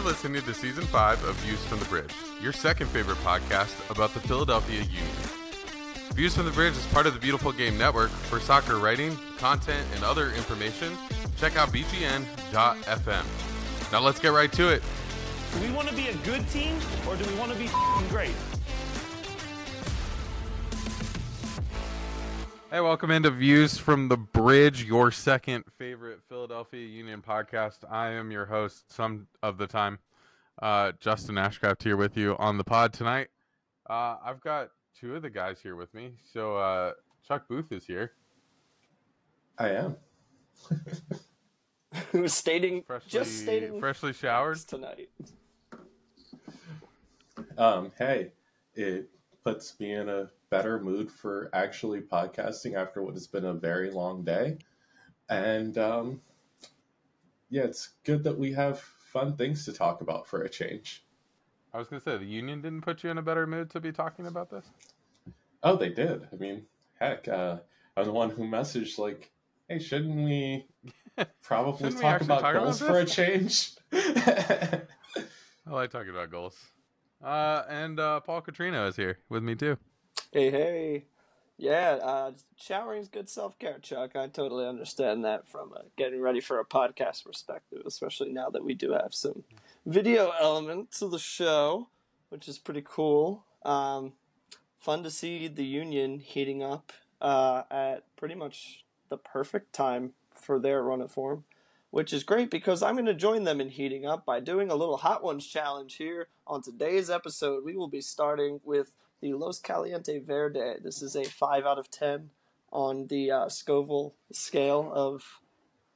You're listening to season five of Views from the Bridge, your second favorite podcast about the Philadelphia Union. Views from the Bridge is part of the Beautiful Game Network. For soccer writing, content, and other information, check out bgn.fm. Now let's get right to it. Do we want to be a good team or do we want to be great? Hey, welcome into Views from the Bridge, your second favorite Philadelphia Union podcast. I am your host, some of the time, uh, Justin Ashcraft here with you on the pod tonight. Uh, I've got two of the guys here with me. So uh, Chuck Booth is here, I am. Who's stating freshly, just stating freshly showered. tonight. Um, hey, it puts me in a better mood for actually podcasting after what has been a very long day. And um, yeah, it's good that we have fun things to talk about for a change. I was gonna say the Union didn't put you in a better mood to be talking about this. Oh, they did. I mean, heck, uh, I'm the one who messaged, like, hey, shouldn't we probably Shouldn't talk actually about talk about goals for a change? I like talking about goals. Uh, and uh, Paul Catrino is here with me too. Hey, hey. Yeah, uh, showering's good self care, Chuck. I totally understand that from a getting ready for a podcast perspective, especially now that we do have some video element to the show, which is pretty cool. Um, fun to see the Union heating up uh, at pretty much the perfect time for their run of form, which is great because I'm going to join them in heating up by doing a little Hot Ones challenge here. On today's episode, we will be starting with the Los Caliente Verde. This is a 5 out of 10 on the uh, Scoville scale of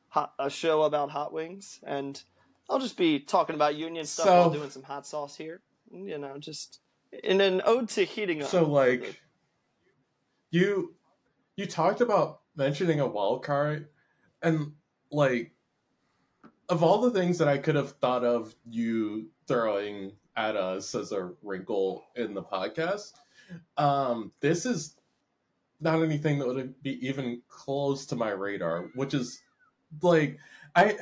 hot, a show about hot wings. And I'll just be talking about Union stuff So- while doing some hot sauce here. You know, just in an ode to heating up. So like you you talked about mentioning a wild card and like of all the things that I could have thought of you throwing at us as a wrinkle in the podcast, um, this is not anything that would be even close to my radar, which is like I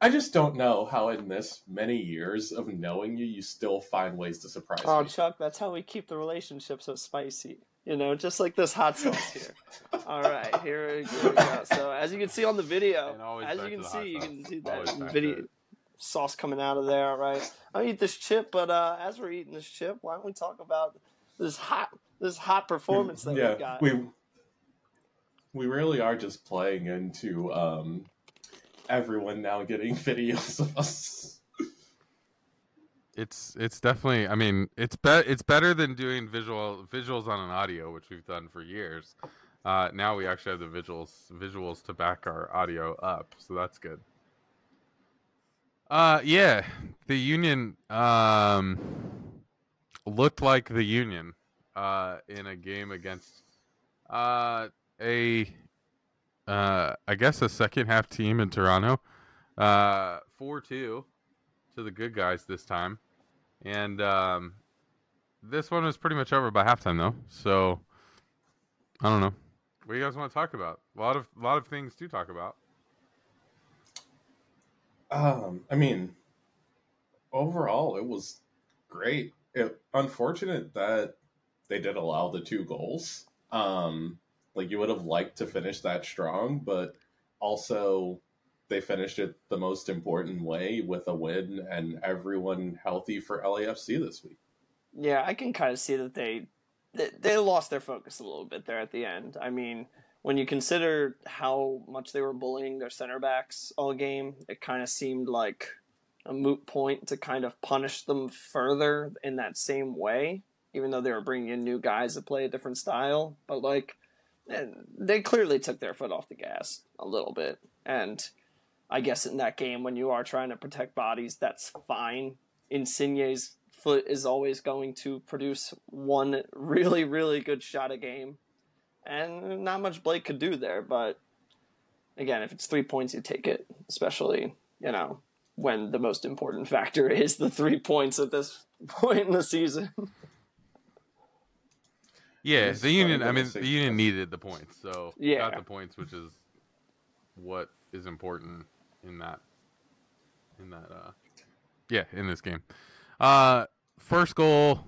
I just don't know how in this many years of knowing you you still find ways to surprise Oh, me. Chuck, that's how we keep the relationship so spicy. You know, just like this hot sauce here. All right, here, we- here we go. So, as you can see on the video, as you can see, you can see that video it. Sauce coming out of there. All right, I'll eat this chip, but uh, as we're eating this chip, why don't we talk about this hot, this hot performance that yeah, we got? we we really are just playing into um, everyone now getting videos of us. It's it's definitely. I mean, it's be, it's better than doing visual visuals on an audio, which we've done for years. Uh, now we actually have the visuals visuals to back our audio up, so that's good. Uh, yeah, the union um looked like the union uh in a game against uh a uh I guess a second half team in Toronto. Uh, four two to the good guys this time. And um, this one was pretty much over by halftime, though. So I don't know. What do you guys want to talk about? A lot of a lot of things to talk about. Um, I mean, overall, it was great. It, unfortunate that they did allow the two goals. Um, like you would have liked to finish that strong, but also they finished it the most important way with a win and everyone healthy for LAFC this week. Yeah, I can kind of see that they, they they lost their focus a little bit there at the end. I mean, when you consider how much they were bullying their center backs all game, it kind of seemed like a moot point to kind of punish them further in that same way, even though they were bringing in new guys to play a different style. But like, eh, they clearly took their foot off the gas a little bit, and I guess in that game when you are trying to protect bodies, that's fine. Insigne's foot is always going to produce one really, really good shot a game. And not much Blake could do there, but again, if it's three points, you take it, especially, you know, when the most important factor is the three points at this point in the season. Yeah, the union. I mean, the union needed the points, so Yeah. got the points, which is what is important in that in that uh, Yeah, in this game. Uh, first goal.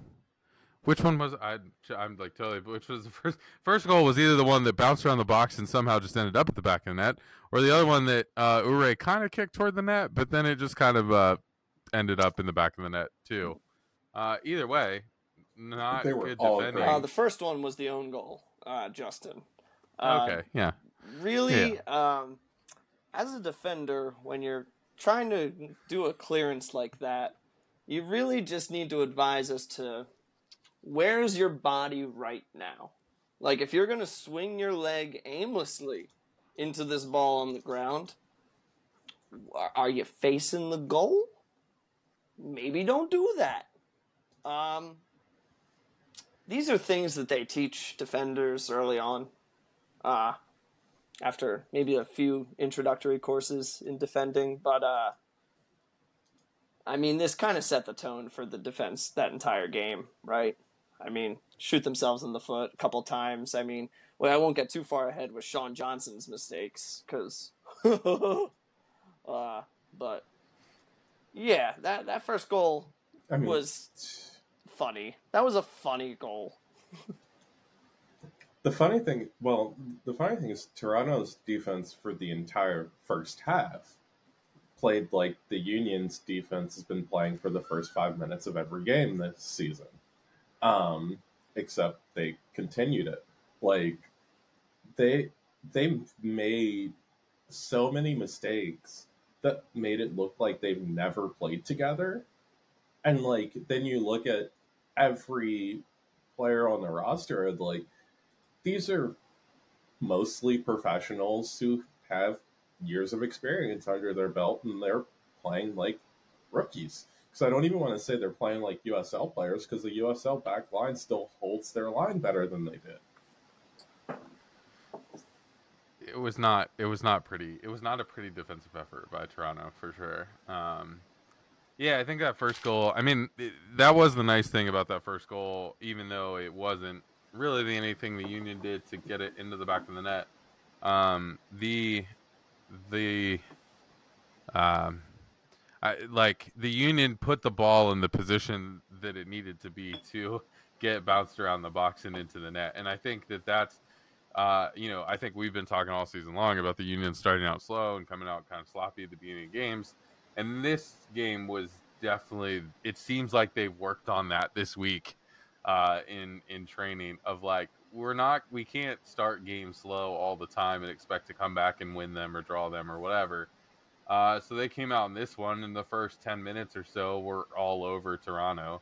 Which one was I? I'm like totally. Which was the first? First goal was either the one that bounced around the box and somehow just ended up at the back of the net, or the other one that uh, Uhre kind of kicked toward the net, but then it just kind of uh, ended up in the back of the net too. Uh, either way, not They were good all defending. Uh, the first one was the own goal, uh, Justin. Uh, okay, yeah, really um, as a defender when you're trying to do a clearance like that you really just need to advise us to where's your body right now? Like if you're going to swing your leg aimlessly into this ball on the ground are- you facing the goal? Maybe don't do that. Um, these are things that they teach defenders early on uh, after maybe a few introductory courses in defending, but uh, I mean, this kind of set the tone for the defense that entire game, right? I mean, shoot themselves in the foot a couple times. I mean, well, I won't get too far ahead with Sean Johnson's mistakes, because, uh, but yeah, that that first goal I mean, was funny. That was a funny goal. the funny thing. Well, the funny thing is Toronto's defense for the entire first half played like the Union's defense has been playing for the first five minutes of every game this season. Um, except they continued it. Like they they made so many mistakes that made it look like they've never played together. And like then you look at every player on the roster and like these are mostly professionals who have years of experience under their belt and they're playing like rookies. Because I don't even want to say they're playing like USL players because the USL back line still holds their line better than they did. it was not. It was not pretty. It was not a pretty defensive effort by Toronto for sure. Um, yeah, I think that first goal. I mean, it, that was the nice thing about that first goal, even though it wasn't really the, anything the Union did to get it into the back of the net. Um, the the um, I, like the Union put the ball in the position that it needed to be to get bounced around the box and into the net, and I think that that's uh, you know, I think we've been talking all season long about the Union starting out slow and coming out kind of sloppy at the beginning of games. And this game was definitely, it seems like they've worked on that this week uh, in, in training of like, we're not, we can't start games slow all the time and expect to come back and win them or draw them or whatever. Uh, so they came out in this one in the first 10 minutes or so, were all over Toronto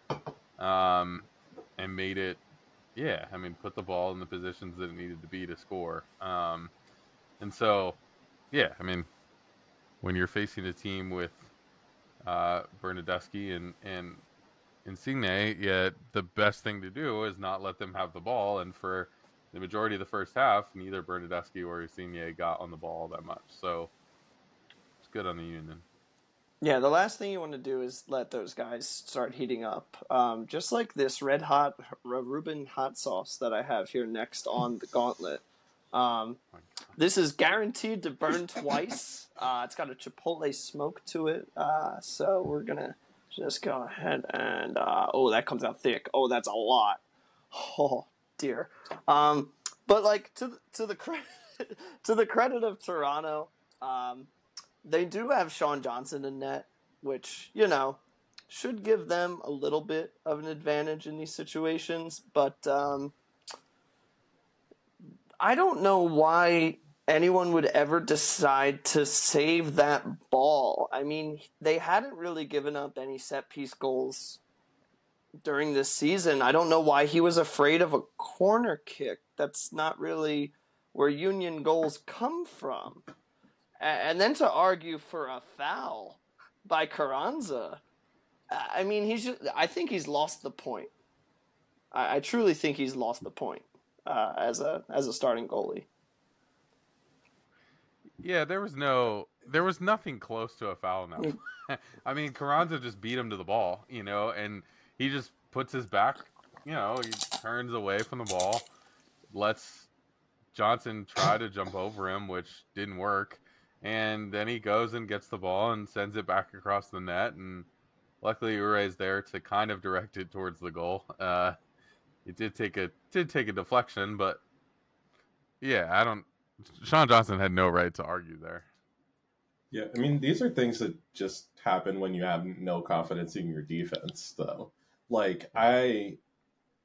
um, and made it yeah, I mean, put the ball in the positions that it needed to be to score. Um, and so, yeah, I mean, when you're facing a team with uh, Bernardeschi and and Insigne, yeah, the best thing to do is not let them have the ball. And for the majority of the first half, neither Bernardeschi or Insigne got on the ball that much. So good on the Union. Yeah, the last thing you want to do is let those guys start heating up. Um, just like this red hot Reuben hot sauce that I have here next on the gauntlet. Um, this is guaranteed to burn twice. Uh, it's got a chipotle smoke to it. Uh, so we're gonna just go ahead and uh, oh, that comes out thick. Oh, that's a lot. Oh dear. Um, but like to the, to the credit to the credit of Toronto. Um, they do have Sean Johnson in net, which, you know, should give them a little bit of an advantage in these situations. But um, I don't know why anyone would ever decide to save that ball. I mean, they hadn't really given up any set piece goals during this season. I don't know why he was afraid of a corner kick. That's not really where Union goals come from and then to argue for a foul by Carranza. I mean, he's just, I think he's lost the point. I, I truly think he's lost the point uh, as a as a starting goalie. Yeah, there was no, there was nothing close to a foul now. I mean, Carranza just beat him to the ball, you know, and he just puts his back, you know, he turns away from the ball, lets Johnson try to jump over him, which didn't work, and then he goes and gets the ball and sends it back across the net, and luckily Uhre's there to kind of direct it towards the goal. Uh, it did take a did take a deflection, but yeah, I don't. Sean Johnson had no right to argue there. Yeah, I mean, these are things that just happen when you have no confidence in your defense, though. Like, I,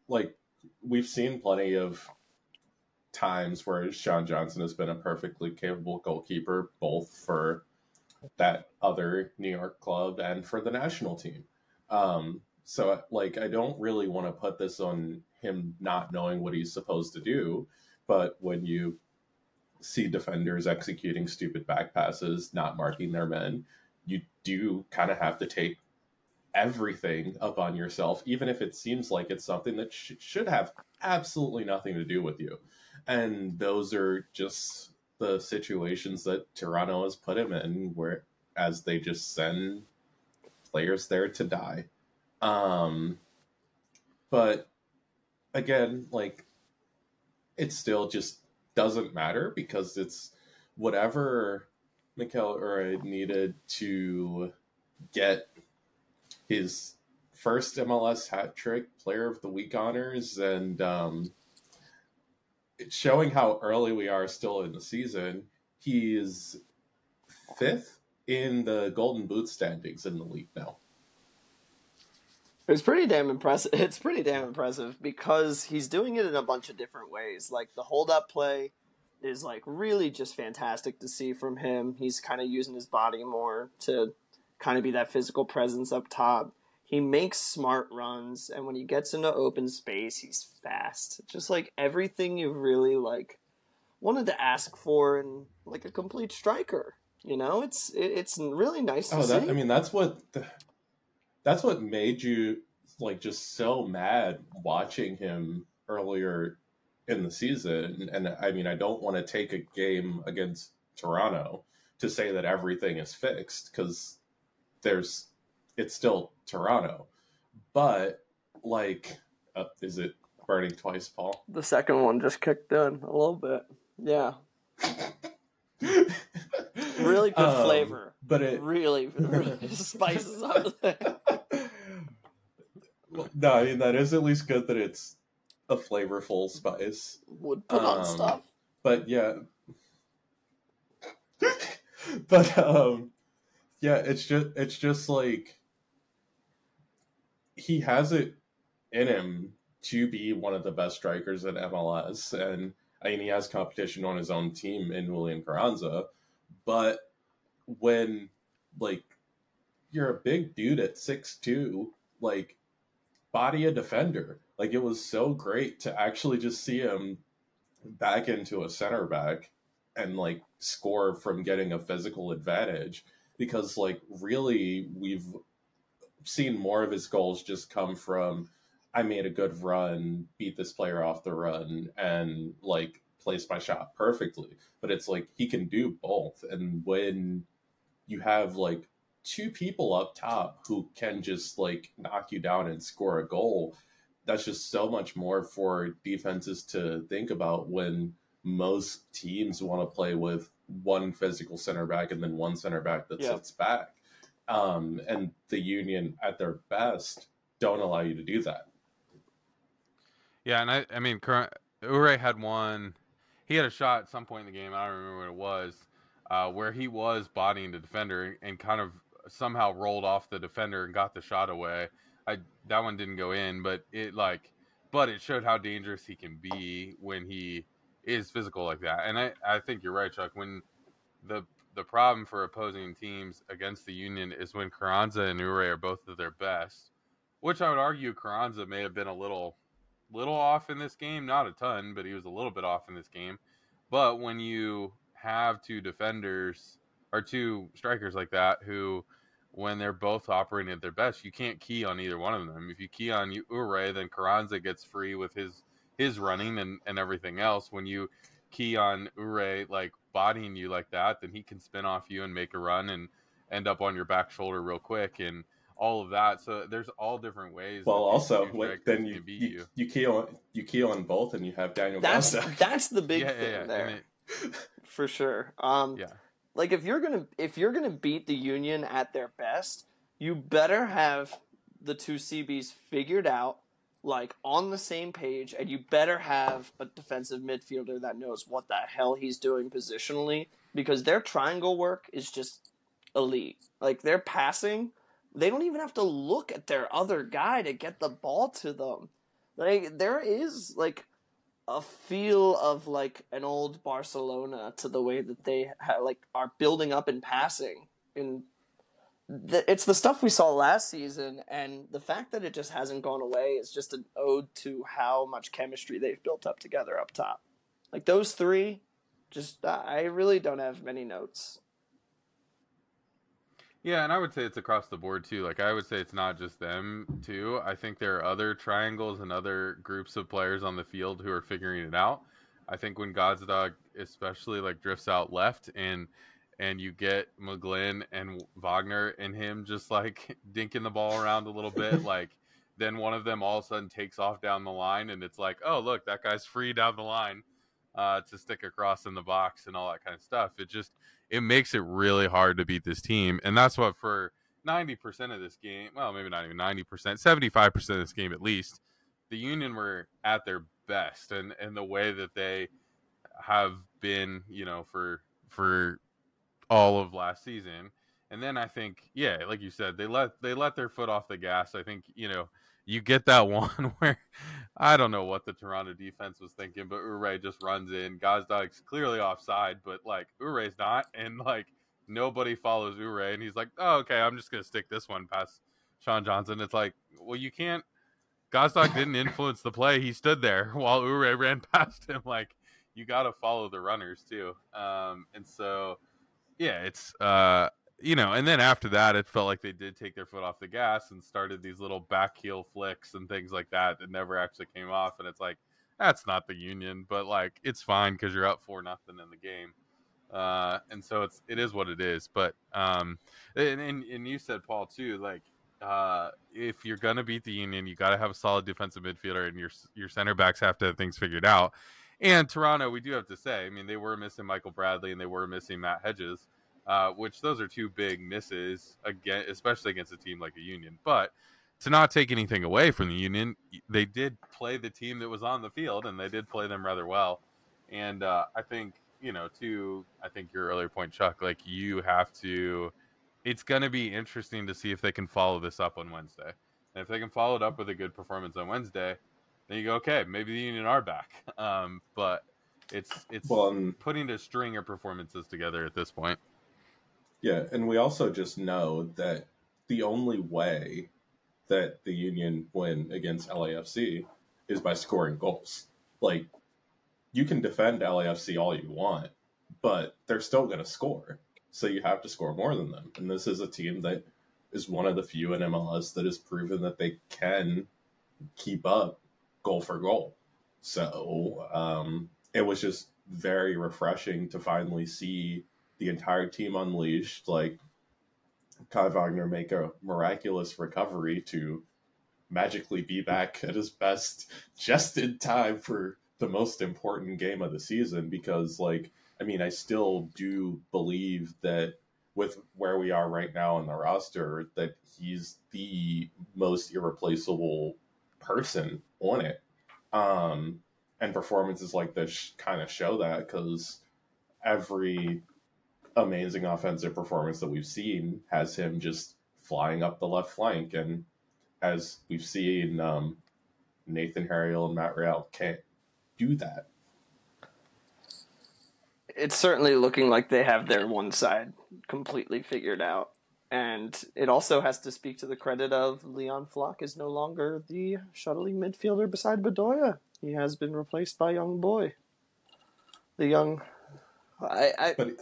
like, we've seen plenty of times where Sean Johnson has been a perfectly capable goalkeeper, both for that other New York club and for the national team. Um, so, like, I don't really want to put this on him not knowing what he's supposed to do. But when you see defenders executing stupid back passes, not marking their men, you do kind of have to take everything upon yourself, even if it seems like it's something that sh- should have absolutely nothing to do with you. And those are just the situations that Toronto has put him in, where as they just send players there to die. Um, but again, like it still just doesn't matter because it's whatever Mikel Uhre needed to get his first MLS hat trick, Player of the Week honors, and um, showing how early we are still in the season. He's fifth in the Golden Boot standings in the league now. It's pretty damn impressive. It's pretty damn impressive because he's doing it in a bunch of different ways. Like the hold up play is like really just fantastic to see from him. He's kind of using his body more to kind of be that physical presence up top. He makes smart runs and when he gets into open space, he's fast. Just like everything you really like wanted to ask for in like a complete striker. You know, it's it, it's really nice to oh, that, see. I mean, that's what that's what made you like just so mad watching him earlier in the season. And I mean, I don't want to take a game against Toronto to say that everything is fixed because there's it's still Toronto, but like, uh, is it burning twice, Paul? the second one just kicked in a little bit. Yeah. Really good Um, flavor. but it Really, really spices up. Well, no, I mean that is at least good that it's a flavorful spice. Would put on Um, stuff. But yeah, but um, yeah, it's just it's just like he has it in him to be one of the best strikers in MLS, and I mean he has competition on his own team in William Carranza, but when like you're a big dude at six two, like body a defender. Like it was so great to actually just see him back into a center back and like score from getting a physical advantage because like really we've seen more of his goals just come from I made a good run, beat this player off the run and like placed my shot perfectly. But it's like he can do both and when you have like two people up top who can just like knock you down and score a goal that's just so much more for defenses to think about when most teams want to play with one physical center back and then one center back that Yeah. sits back um, and the union at their best don't allow you to do that Yeah, and I, I mean, current Uhre had one. He had a shot at some point in the game. I don't remember what it was, uh, where he was bodying the defender and kind of somehow rolled off the defender and got the shot away. I that one didn't go in, but it like, but it showed how dangerous he can be when he is physical like that. And I, I think you're right, Chuck. When the the problem for opposing teams against the Union is when Carranza and Uhre are both at their best, which I would argue Carranza may have been a little little off in this game, not a ton, but he was a little bit off in this game. But when you have two defenders or two strikers like that who when they're both operating at their best, you can't key on either one of them. If you key on Uhre, then Carranza gets free with his his running and, and everything else. When you key on Uhre like bodying you like that, then he can spin off you and make a run and end up on your back shoulder real quick and all of that. So there's all different ways. well also two what, strikers then can you, beat you, you key on you key on both and you have daniel That's Costa. that's the big yeah, thing yeah, yeah. there it, for sure. Um, yeah. like if you're gonna if you're gonna beat the Union at their best, you better have the two CBs figured out, like on the same page, and you better have a defensive midfielder that knows what the hell he's doing positionally because their triangle work is just elite. Like their passing, they don't even have to look at their other guy to get the ball to them. Like there is like a feel of like an old Barcelona to the way that they ha- like are building up and passing and the, it's the stuff we saw last season and the fact that it just hasn't gone away is just an ode to how much chemistry they've built up together up top like those three just i really don't have many notes Yeah, and I would say it's across the board too. Like I would say it's not just them too. I think there are other triangles and other groups of players on the field who are figuring it out. I think when Gazdag especially like drifts out left and and you get McGlynn and Wagner and him just like dinking the ball around a little bit, like then one of them all of a sudden takes off down the line and it's like, oh look, that guy's free down the line uh, to stick across in the box and all that kind of stuff. It just it makes it really hard to beat this team, and that's what for ninety percent of this game, well, maybe not even ninety percent, seventy five percent of this game at least, the Union were at their best, and and the way that they have been, you know, for for all of last season. And then I think, yeah, like you said, they let they let their foot off the gas. I think you know you get that one where I don't know what the Toronto defense was thinking, but Uhre just runs in. Gazdag's clearly offside, but like Uhre's not, and like nobody follows Uhre, and he's like, oh, okay, I'm just gonna stick this one past Sean Johnson. It's like, well, you can't. Gazdag didn't influence the play; he stood there while Uhre ran past him. Like you got to follow the runners too, um, and so yeah, it's uh, you know, and then after that, it felt like they did take their foot off the gas and started these little back heel flicks and things like that that never actually came off. And it's like, that's not the Union, but like it's fine because you're up four nothing in the game. Uh, and so it's it is what it is. But um, and, and and you said Paul too, like uh, if you're gonna beat the Union, you got to have a solid defensive midfielder, and your your center backs have to have things figured out. And Toronto, we do have to say, I mean, they were missing Michael Bradley and they were missing Matt Hedges uh, which those are two big misses again, especially against a team like a Union. But to not take anything away from the Union, they did play the team that was on the field, and they did play them rather well. And uh, I think you know, to I think your earlier point, Chuck, like you have to. It's going to be interesting to see if they can follow this up on Wednesday. And if they can follow it up with a good performance on Wednesday, then you go, okay, maybe the Union are back. Um, but it's it's Well, um, putting a string of performances together at this point. Yeah, and we also just know that the only way that the Union win against LAFC is by scoring goals. Like, you can defend LAFC all you want, but they're still going to score. So you have to score more than them. And this is a team that is one of the few in MLS that has proven that they can keep up goal for goal. So um, it was just very refreshing to finally see the entire team unleashed, like Kai Wagner make a miraculous recovery to magically be back at his best just in time for the most important game of the season because like I mean I still do believe that with where we are right now on the roster that he's the most irreplaceable person on it um and performances like this kind of show that because every amazing offensive performance that we've seen has him just flying up the left flank. And as we've seen, um, Nathan Harriel and Matt Real can't do that. it's certainly looking like they have their one side completely figured out. And it also has to speak to the credit of Leon Flach is no longer the shuttling midfielder beside Bedoya. He has been replaced by young boy. The young I, I But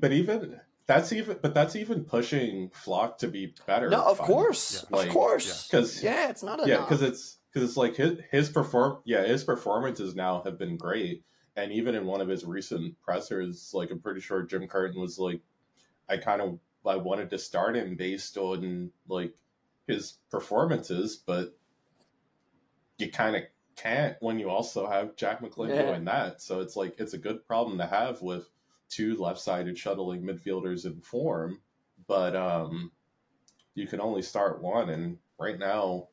but even that's even but that's even pushing Flach to be better. No, of Fun. course. Yeah. Of course. because Yeah, it's not enough. yeah because it's because it's like his his perform yeah his performances now have been great and even in one of his recent pressers like i'm pretty sure jim curtin was like i kind of i wanted to start him based on like his performances but you kind of can't when you also have jack mcglynn Yeah. doing that so it's like it's a good problem to have with two left-sided shuttling midfielders in form but um you can only start one, and right now,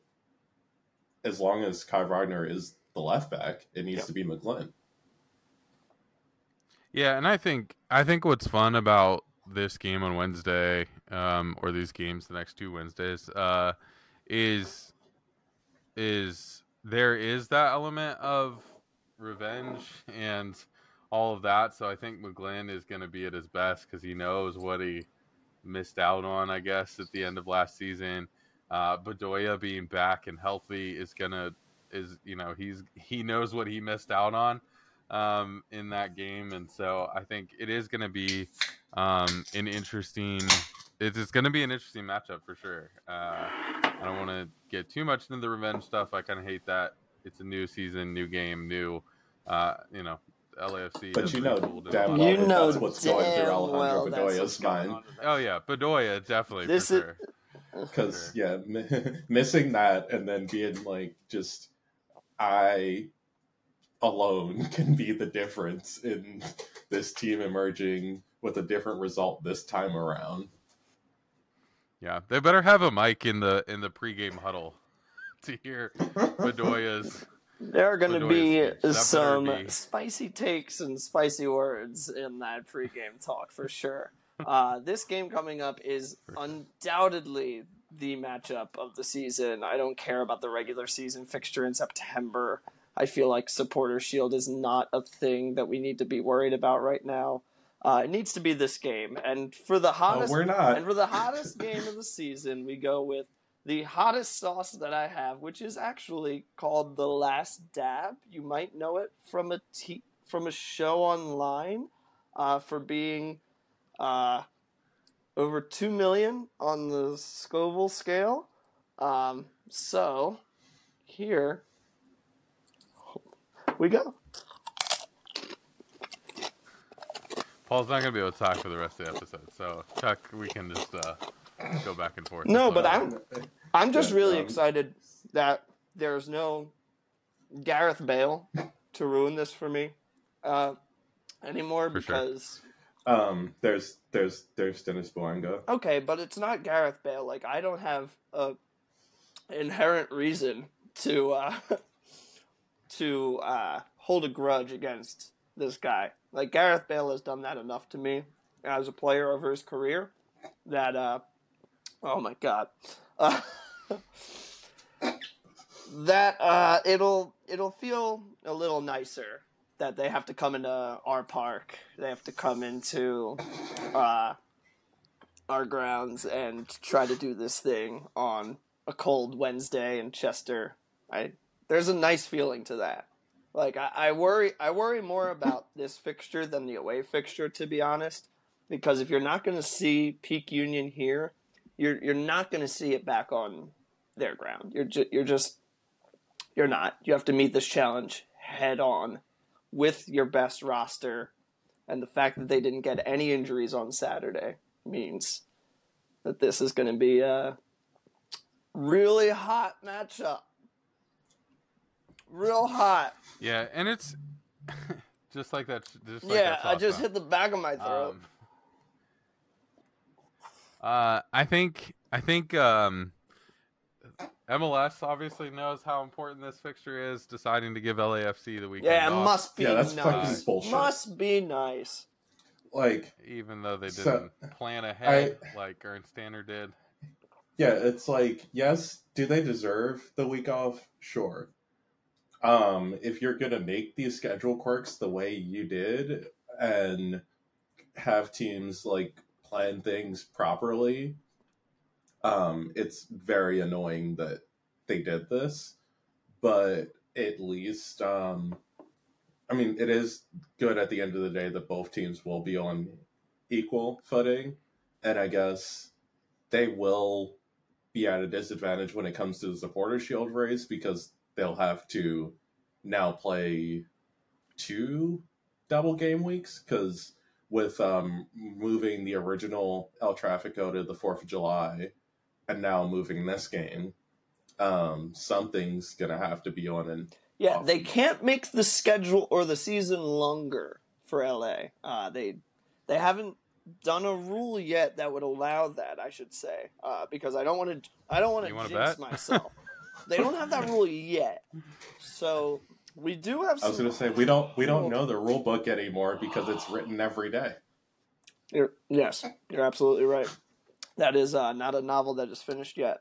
as long as Kai Wagner is the left back, it needs Yep. to be McGlynn. Yeah, and I think I think what's fun about this game on Wednesday, um, or these games the next two Wednesdays, uh, is is there is that element of revenge and all of that. So I think McGlynn is going to be at his best because he knows what he missed out on, I guess, at the end of last season. Uh, Bedoya being back and healthy is gonna is you know he's he knows what he missed out on um, in that game, and so I think it is going to be um, an interesting. It's, it's going to be an interesting matchup for sure. Uh, I don't want to get too much into the revenge stuff. I kind of hate that. It's a new season, new game, new. Uh, you know, LAFC. But you know damn well You that know that's what's going through Alejandro well that's Bedoya's mind. on with that. Oh yeah, Bedoya definitely This for is- because Sure. yeah mi- missing that and then being like just i alone can be the difference in this team emerging with a different result this time around Yeah, they better have a mic in the in the pregame huddle to hear Bedoya's. There are going to be speech. That better some be- spicy takes and spicy words in that pregame talk for sure. Uh, this game coming up is undoubtedly the matchup of the season. I don't care about the regular season fixture in September. I feel like Supporter Shield is not a thing that we need to be worried about right now. Uh, it needs to be this game, and for the hottest we're not and for the hottest game of the season, we go with the hottest sauce that I have, which is actually called The Last Dab. You might know it from a t- from a show online uh, for being uh, over 2 million on the Scoville scale. Um, so, here we go. Paul's not gonna be able to talk for the rest of the episode, so Chuck, we can just uh, go back and forth. No, It's but. I'm I'm just Yeah, really um, excited that there's no Gareth Bale to ruin this for me uh, anymore For sure. because um there's there's there's denis bouanga okay, but it's not Gareth Bale. Like I don't have a inherent reason to uh, to uh, hold a grudge against this guy. Like Gareth Bale has done that enough to me as a player over his career that uh, oh my god. Uh, that uh, it'll it'll feel a little nicer that they have to come into our park. They have to come into uh, our grounds and try to do this thing on a cold Wednesday in Chester. I there's a nice feeling to that. Like I, I worry I worry more about this fixture than the away fixture to be honest. Because if you're not gonna see Peak Union here, you're you're not gonna see it back on their ground. You're ju- you're just you're not. You have to meet this challenge head on with your best roster, and the fact that they didn't get any injuries on Saturday means that this is going to be a really hot matchup. Real hot. yeah, and it's just like that. Just like yeah, that I just hit the back of my throat. Um, uh, I think I think um, MLS obviously knows how important this fixture is, deciding to give LAFC the weekend yeah, it off, must be Yeah, that's nice. fucking bullshit. Must be nice. like even though they didn't plan ahead like Ernst Tanner did. Yeah, it's like, yes, do they deserve the week off? Sure. Um, if you're gonna make these schedule quirks the way you did and have teams like plan things properly, um, it's very annoying that they did this. But at least um I mean it is good at the end of the day that both teams will be on equal footing. And I guess they will be at a disadvantage when it comes to the supporter shield race because they'll have to now play two double game weeks because with um, moving the original El Trafico to the 4th of July and now moving this game, um, something's going to have to be on an Yeah, Off they can't make the schedule or the season longer for LA. Uh, they they haven't done a rule yet that would allow that. I should say, uh, because I don't want to. I don't want to wanna jinx bet? myself. They don't have that rule yet, so we do have. I was gonna say we don't we don't know the rule book anymore because it's written every day. You're, yes, you're absolutely right. That is uh, not a novel that is finished yet.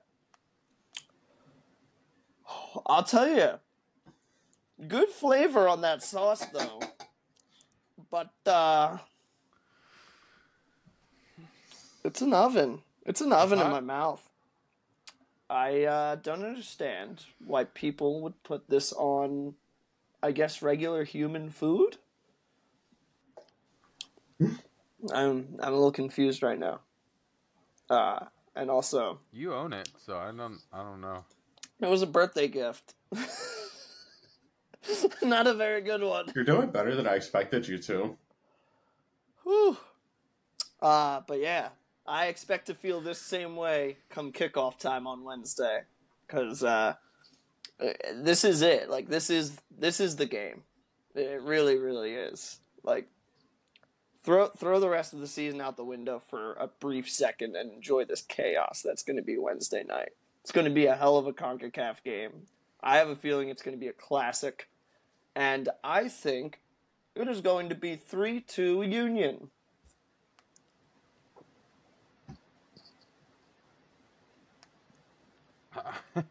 I'll tell you, good flavor on that sauce though, but uh, it's an oven. It's an oven in my mouth. I uh, don't understand why people would put this on, I guess, regular human food. I'm I'm a little confused right now. Uh, and also, You own it, so I don't. I don't know. it was a birthday gift. Not a very good one. You're doing better than I expected you to. Whew. Uh, but yeah, I expect to feel this same way come kickoff time on Wednesday, because uh, uh, this is it. Like this is this is the game. It really, really is. Like throw throw the rest of the season out the window for a brief second and enjoy this chaos that's going to be Wednesday night. It's going to be a hell of a Concacaf game. I have a feeling it's going to be a classic, and I think it is going to be three two Union.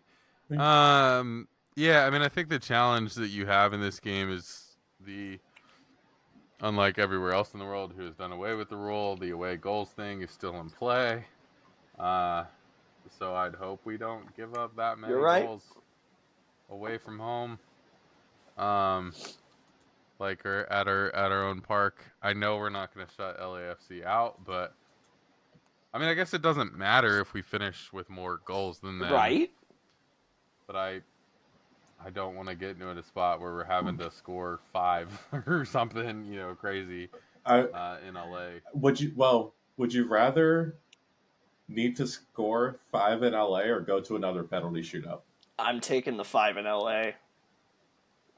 Um. Yeah, I mean, I think the challenge that you have in this game is the, unlike everywhere else in the world who has done away with the rule, the away goals thing is still in play. Uh, so I'd hope we don't give up that many right. goals away from home. Um, like or at our at our own park. I know we're not going to shut LAFC out, but I mean, I guess it doesn't matter if we finish with more goals than them Right? but I I don't want to get into a spot where we're having to score five or something, you know, crazy I uh, in LA. would you well would you rather need to score five in LA or go to another penalty shootout? I'm taking the five in LA.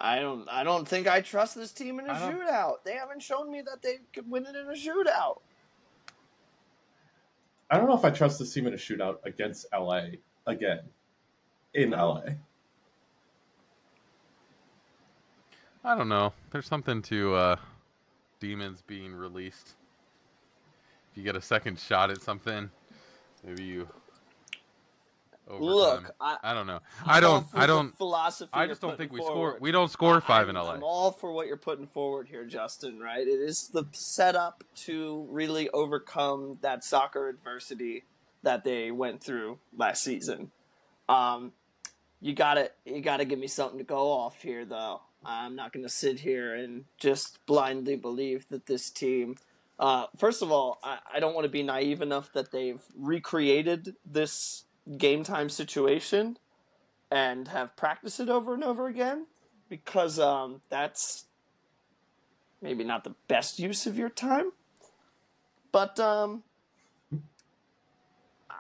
I don't. I don't think I trust this team in a shootout. They haven't shown me that they could win it in a shootout. I don't know if I trust this team in a shootout against LA again. In LA. I don't know. There's something to uh, demons being released. If you get a second shot at something, maybe you. Look, I, I don't know. I don't. I don't. Philosophy. I just don't think we forward. score. We don't score five in I'm, LA. I'm all for what you're putting forward here, Justin. Right? It is the setup to really overcome that soccer adversity that they went through last season. Um, you gotta you gotta give me something to go off here, though. I'm not gonna sit here and just blindly believe that this team. Uh, first of all, I, I don't want to be naive enough that they've recreated this game time situation and have practiced it over and over again because um, that's maybe not the best use of your time. But um,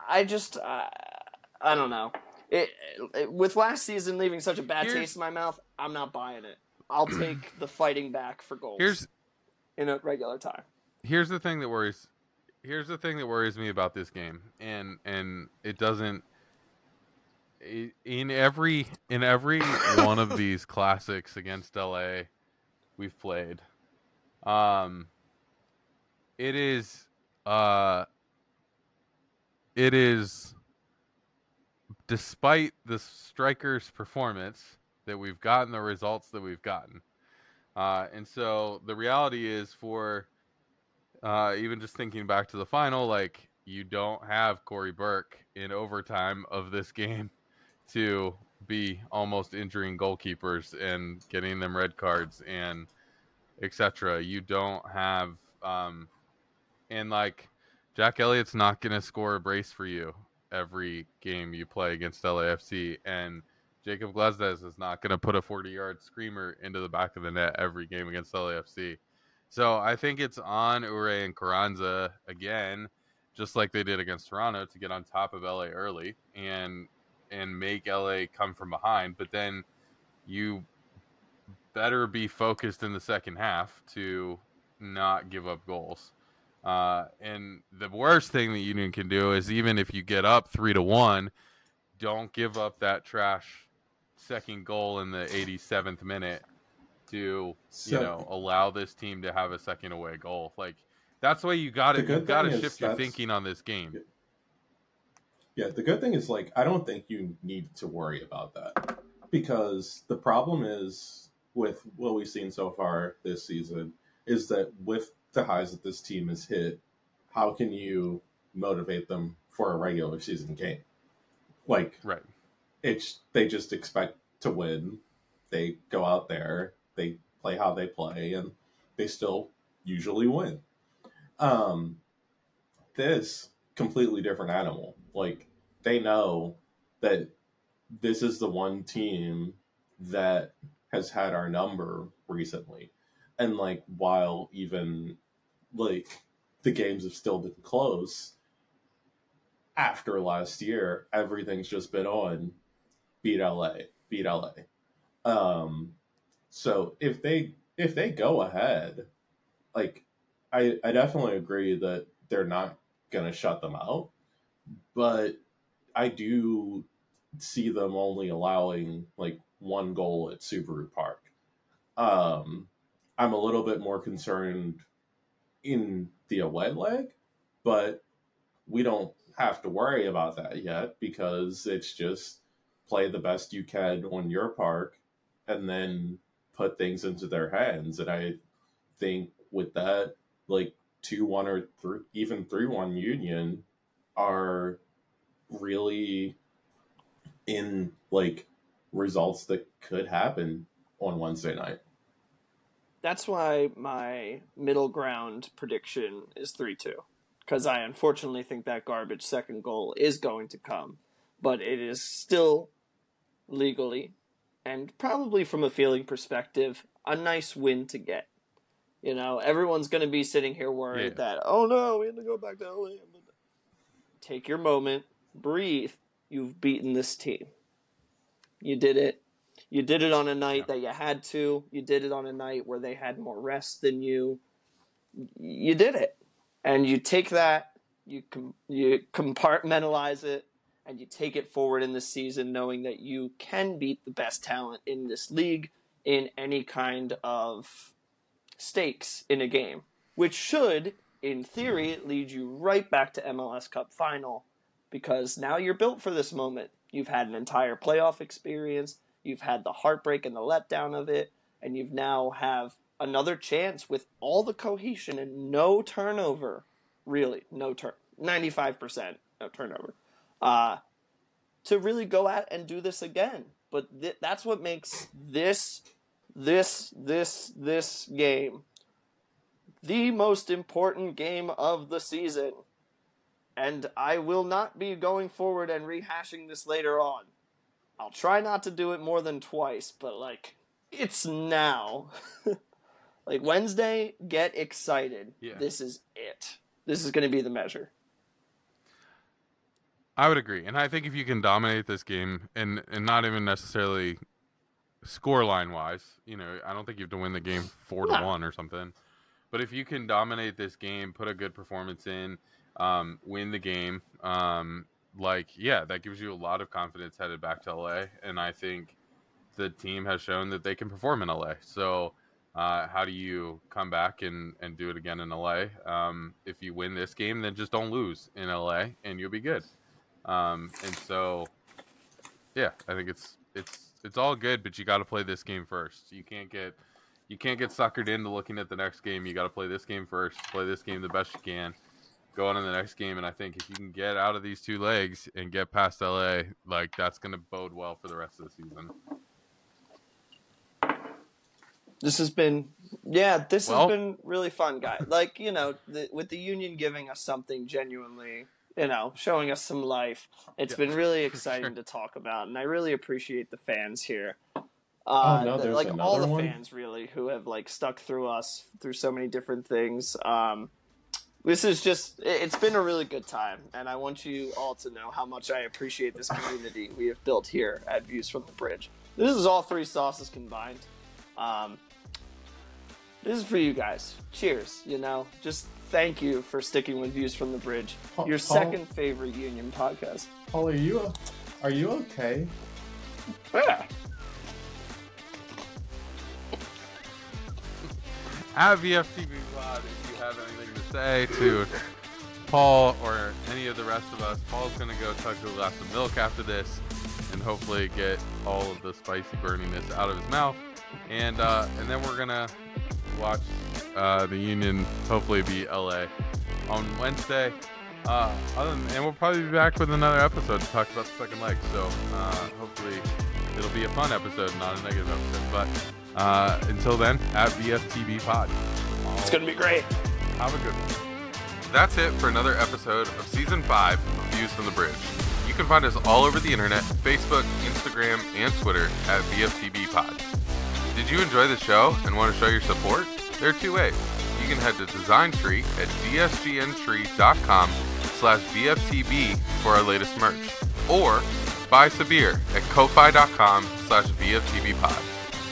I just I, I don't know. It, it- with last season leaving such a bad Here's- taste in my mouth, I'm not buying it. I'll take the fighting back for goals Here's in a regular time. here's the thing that worries here's the thing that worries me about this game and and it doesn't in every in every one of these classics against LA we've played um it is uh it is despite the strikers performance that we've gotten the results that we've gotten. Uh, and so the reality is for uh, even just thinking back to the final, like you don't have Cory Burke in overtime of this game to be almost injuring goalkeepers and getting them red cards and etc. You don't have um, and like Jack Elliott's not gonna score a brace for you every game you play against LAFC and Jakob Glesnes is not going to put a 40 yard screamer into the back of the net every game against LAFC. So I think it's on Uhre and Carranza again, just like they did against Toronto, to get on top of LA early and and make LA come from behind. But then you better be focused in the second half to not give up goals. Uh, and the worst thing that Union can do is even if you get up three to one, don't give up that trash second goal in the 87th minute to So- you know allow this team to have a second away goal. Like that's the way you got to you got to shift your thinking on this game. Yeah, the good thing is like I don't think you need to worry about that because the problem is with what we've seen so far this season is that with the highs that this team has hit, how can you motivate them for a regular season game? Like Right. it's they just expect to win. They go out there, they play how they play, and they still usually win. Um, this completely different animal. Like they know that this is the one team that has had our number recently, and like while even like the games have still been close after last year, everything's just been on beat LA, beat LA. Um, so if they if they go ahead, like I I definitely agree that they're not gonna shut them out, but I do see them only allowing like one goal at Subaru Park. Um, I'm a little bit more concerned in the away leg, but we don't have to worry about that yet because it's just play the best you can on your park and then put things into their hands. And I think with that, like two one or three, even three one Union are really in like results that could happen on Wednesday night. That's why my middle ground prediction is 3 2. Because I unfortunately think that garbage second goal is going to come. But it is still legally, and probably from a feeling perspective, a nice win to get. You know, everyone's going to be sitting here worried Yeah. that, oh no, we have to go back to LA. Take your moment, breathe. You've beaten this team. You did it. You did it on a night that you had to. You did it on a night where they had more rest than you. You did it, and you take that, you com- you compartmentalize it, and you take it forward in the season, knowing that you can beat the best talent in this league in any kind of stakes in a game, which should, in theory, lead you right back to MLS Cup final because now you're built for this moment. You've had an entire playoff experience, you've had the heartbreak and the letdown of it, and you've now have another chance with all the cohesion and no turnover, really no turn, ninety five percent no turnover, uh, to really go at and do this again. But th- that's what makes this, this, this, this game the most important game of the season and I will not be going forward and rehashing this later on. I'll try not to do it more than twice, but like, it's now. like, Wednesday, get excited. Yeah. This is it. This is going to be the measure. I would agree, and I think if you can dominate this game, and and not even necessarily score line wise, you know, I don't think you have to win the game four to No. one or something. But if you can dominate this game, put a good performance in, um, win the game, um, like yeah, that gives you a lot of confidence headed back to LA, and I think the team has shown that they can perform in LA. So. Uh, how do you come back and, and do it again in LA? Um, if you win this game, then just don't lose in LA, and you'll be good. Um, and so, yeah, I think it's it's it's all good, but you got to play this game first. You can't get you can't get suckered into looking at the next game. You got to play this game first. Play this game the best you can. Go on in the next game, and I think if you can get out of these two legs and get past LA, like that's going to bode well for the rest of the season. This has been, yeah, this Well- has been really fun, guys. Like, you know, the, with the union giving us something genuinely, you know, showing us some life, It's Yeah, been really exciting sure. to talk about, and I really appreciate the fans here. Uh, Oh, no, the- like all the one? fans really who have like stuck through us through so many different things. Um, this is just it- it's been a really good time, and I want you all to know how much I appreciate this community we have built here at Views from the Bridge. This is all three sauces combined. Um, this is for you guys. Cheers. You know, just thank you for sticking with Views from the Bridge, Paul- your Paul- second favorite Union podcast. Paul, are you are you okay? Yeah. at VFTB Pod if you have anything to say to Paul or any of the rest of us. Paul's gonna go chug a glass of milk after this and hopefully get all of the spicy burniness out of his mouth. And uh, and then we're gonna watch uh, the Union hopefully be LA on Wednesday. Uh, other than, and we'll probably be back with another episode to talk about the second leg. So uh, hopefully it'll be a fun episode, not a negative episode. But uh, until then, at VFTB Pod. It's going to be great. Have a good one. That's it for another episode of Season 5 of Views from the Bridge. You can find us all over the internet Facebook, Instagram, and Twitter at VFTB Pod. Did you enjoy the show and want to show your support? There are two ways. You can head to DSGNTree at dsgntree.com slash VFTB for our latest merch. Or buy Sabir at ko-fi.com slash VFTBpod.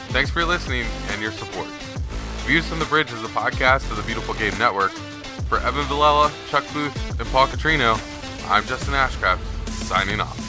Thanks for listening and your support. Views from the Bridge is a podcast of the Beautiful Game Network. For Evan Villella, Chuck Booth, and Paul Catrino, I'm Justin Ashcraft, signing off.